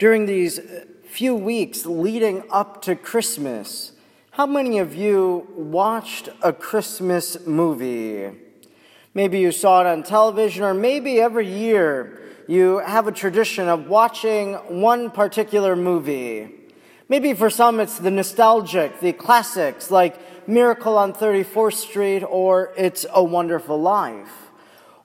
during these few weeks leading up to Christmas, how many of you watched a Christmas movie? Maybe you saw it on television, or maybe every year you have a tradition of watching one particular movie. Maybe for some it's the nostalgic, the classics like Miracle on 34th Street or It's a Wonderful Life.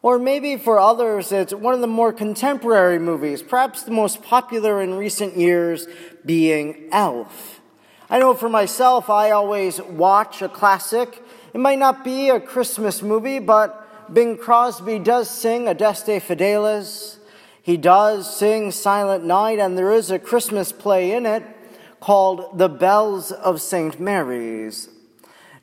Or maybe for others, it's one of the more contemporary movies, perhaps the most popular in recent years being Elf. I know for myself, I always watch a classic. It might not be a Christmas movie, but Bing Crosby does sing Adeste Fideles. He does sing Silent Night, and there is a Christmas play in it called The Bells of St. Mary's.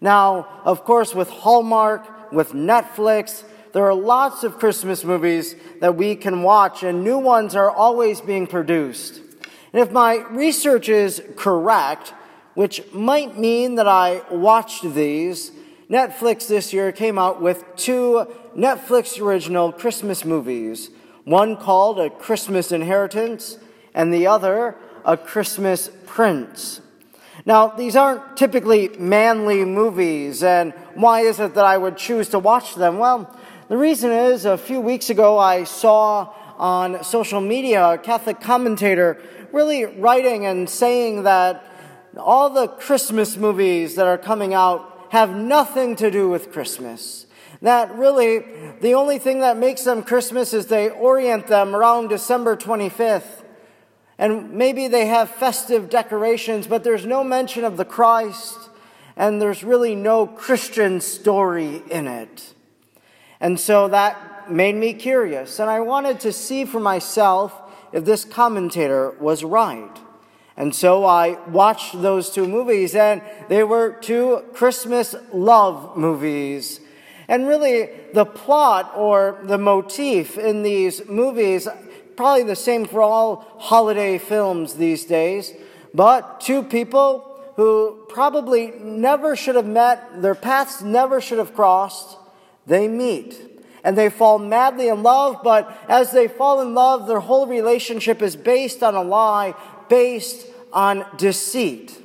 Now, of course, with Hallmark, with Netflix, there are lots of Christmas movies that we can watch, and new ones are always being produced. And if my research is correct, which might mean that I watched these, Netflix this year came out with two Netflix original Christmas movies. One called A Christmas Inheritance, and the other, A Christmas Prince. Now, these aren't typically manly movies, and why is it that I would choose to watch them? Well, the reason is a few weeks ago I saw on social media a Catholic commentator really writing and saying that all the Christmas movies that are coming out have nothing to do with Christmas. That really, the only thing that makes them Christmas is they orient them around December 25th. And maybe they have festive decorations, but there's no mention of the Christ, and there's really no Christian story in it. And so that made me curious, and I wanted to see for myself if this commentator was right. And so I watched those two movies, and they were two Christmas love movies. And really, the plot or the motif in these movies, probably the same for all holiday films these days, but two people who probably never should have met, their paths never should have crossed, they meet and they fall madly in love, but as they fall in love, their whole relationship is based on a lie, based on deceit.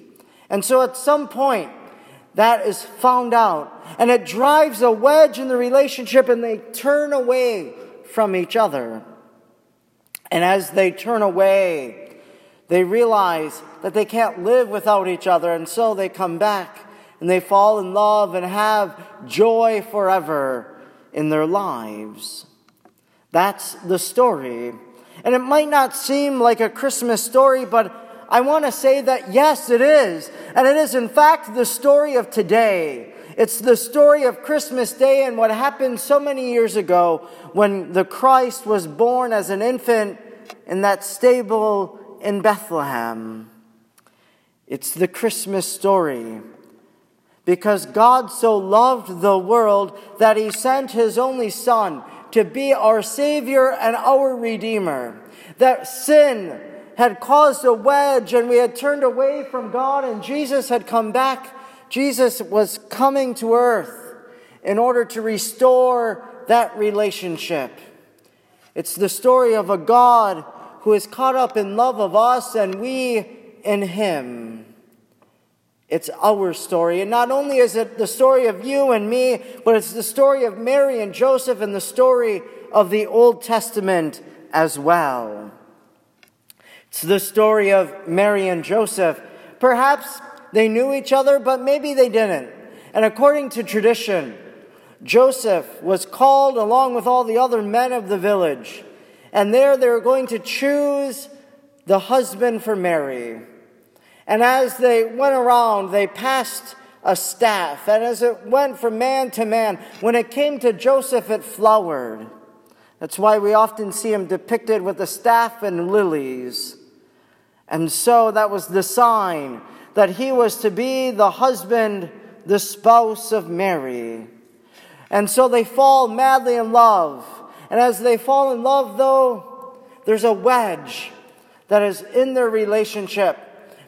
And so at some point, that is found out, and it drives a wedge in the relationship, and they turn away from each other. And as they turn away, they realize that they can't live without each other, and so they come back and they fall in love and have joy forever in their lives. That's the story. And it might not seem like a Christmas story, but I want to say that yes, it is. And it is, in fact, the story of today. It's the story of Christmas Day and what happened so many years ago when the Christ was born as an infant in that stable in Bethlehem. It's the Christmas story because God so loved the world that he sent his only Son to be our Savior and our Redeemer. That sin had caused a wedge and we had turned away from God and Jesus had come back. Jesus was coming to earth in order to restore that relationship. It's the story of a God who is caught up in love of us and we in him. It's our story. And not only is it the story of you and me, but it's the story of Mary and Joseph and the story of the Old Testament as well. It's the story of Mary and Joseph. Perhaps they knew each other, but maybe they didn't. And according to tradition, Joseph was called along with all the other men of the village. And there they were going to choose the husband for Mary. And as they went around, they passed a staff. And as it went from man to man, when it came to Joseph, it flowered. That's why we often see him depicted with a staff and lilies. And so that was the sign that he was to be the husband, the spouse of Mary. And so they fall madly in love. And as they fall in love, though, there's a wedge that is in their relationship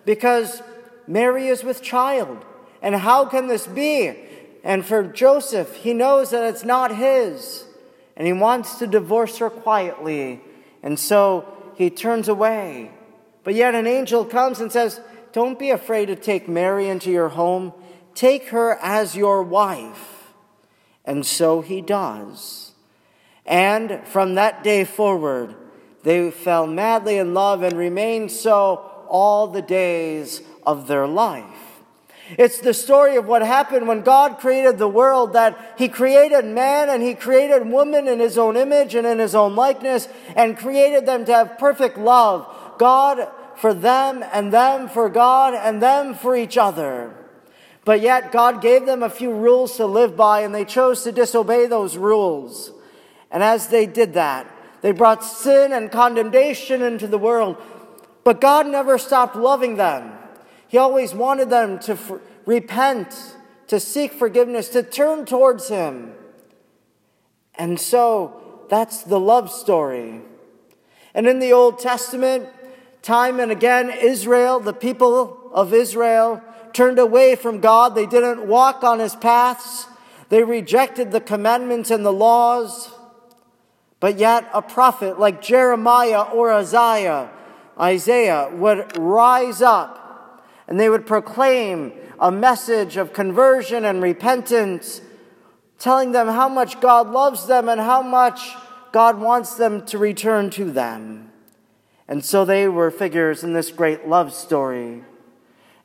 because Mary is with child. And how can this be? And for Joseph, he knows that it's not his. And he wants to divorce her quietly. And so he turns away. But yet an angel comes and says, Don't be afraid to take Mary into your home. Take her as your wife. And so he does. And from that day forward, they fell madly in love and remained so all the days of their life. It's the story of what happened when God created the world, that He created man and He created woman in His own image and in His own likeness and created them to have perfect love. God for them and them for God and them for each other. But yet God gave them a few rules to live by and they chose to disobey those rules. And as they did that, they brought sin and condemnation into the world. But God never stopped loving them. He always wanted them to f- repent, to seek forgiveness, to turn towards Him. And so that's the love story. And in the Old Testament, time and again, Israel, the people of Israel, turned away from God. They didn't walk on His paths. They rejected the commandments and the laws. But yet, a prophet like Jeremiah or Isaiah, Isaiah would rise up and they would proclaim a message of conversion and repentance, telling them how much God loves them and how much God wants them to return to them. And so they were figures in this great love story.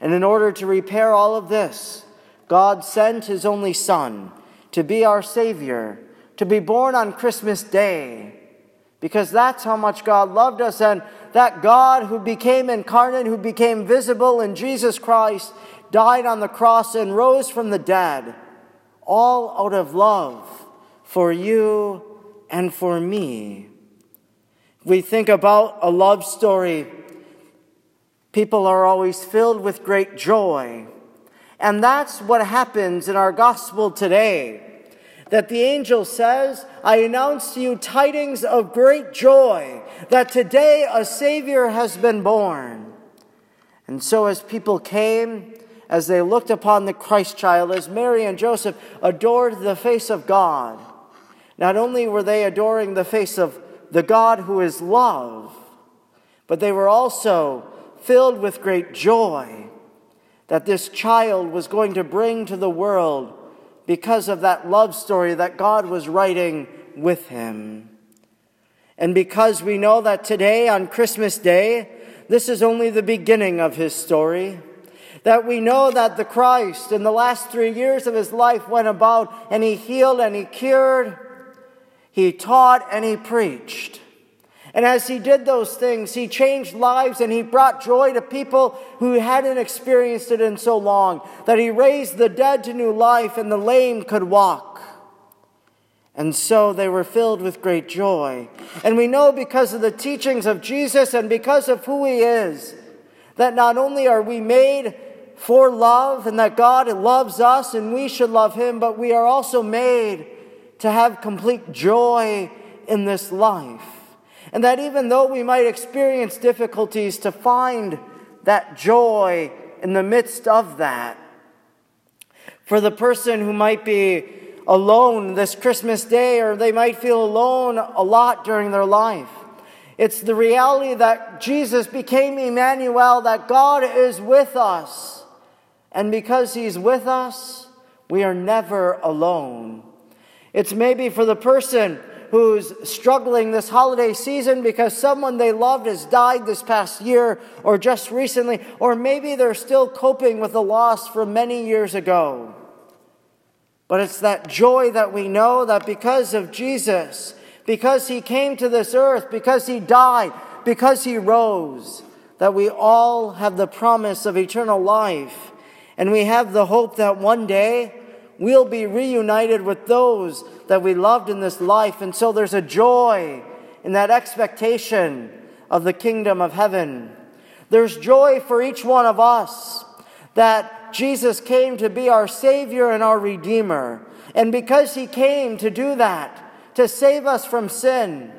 And in order to repair all of this, God sent his only Son to be our Savior to be born on Christmas Day because that's how much God loved us. And that God who became incarnate, who became visible in Jesus Christ, died on the cross and rose from the dead, all out of love for you and for me. We think about a love story, people are always filled with great joy. And that's what happens in our gospel today that the angel says, I announce to you tidings of great joy that today a Savior has been born. And so, as people came, as they looked upon the Christ child, as Mary and Joseph adored the face of God, not only were they adoring the face of the God who is love, but they were also filled with great joy that this child was going to bring to the world because of that love story that God was writing with him. And because we know that today, on Christmas Day, this is only the beginning of his story, that we know that the Christ in the last three years of his life went about and he healed and he cured, he taught and he preached. And as he did those things, he changed lives and he brought joy to people who hadn't experienced it in so long. That he raised the dead to new life and the lame could walk. And so they were filled with great joy. And we know because of the teachings of Jesus and because of who he is, that not only are we made for love and that God loves us and we should love him, but we are also made to have complete joy in this life. And that even though we might experience difficulties, to find that joy in the midst of that. For the person who might be alone this Christmas day, or they might feel alone a lot during their life, it's the reality that Jesus became Emmanuel, that God is with us. And because He's with us, we are never alone. It's maybe for the person who's struggling this holiday season because someone they loved has died this past year or just recently, or maybe they're still coping with the loss from many years ago. But it's that joy that we know that because of Jesus, because he came to this earth, because he died, because he rose, that we all have the promise of eternal life. And we have the hope that one day we'll be reunited with those that we loved in this life. And so there's a joy in that expectation of the kingdom of heaven. There's joy for each one of us that Jesus came to be our Savior and our Redeemer. And because He came to do that, to save us from sin,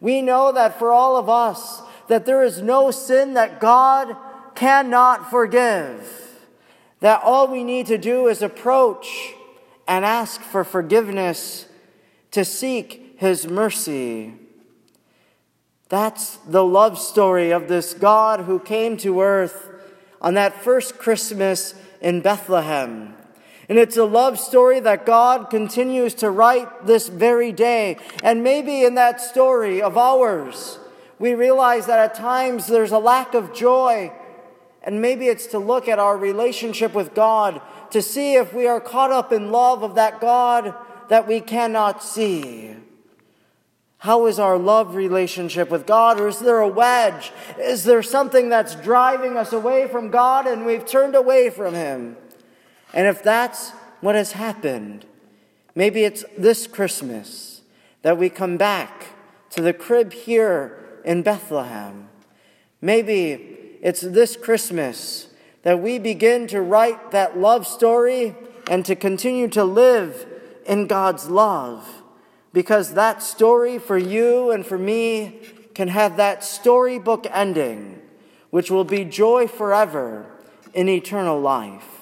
we know that for all of us, that there is no sin that God cannot forgive. That all we need to do is approach and ask for forgiveness, to seek His mercy. That's the love story of this God who came to earth on that first Christmas in Bethlehem. And it's a love story that God continues to write this very day. And maybe in that story of ours, we realize that at times there's a lack of joy. And maybe it's to look at our relationship with God to see if we are caught up in love of that God that we cannot see. How is our love relationship with God? Or is there a wedge? Is there something that's driving us away from God and we've turned away from Him? And if that's what has happened, maybe it's this Christmas that we come back to the crib here in Bethlehem. Maybe it's this Christmas that we begin to write that love story and to continue to live in God's love because that story for you and for me can have that storybook ending, which will be joy forever in eternal life.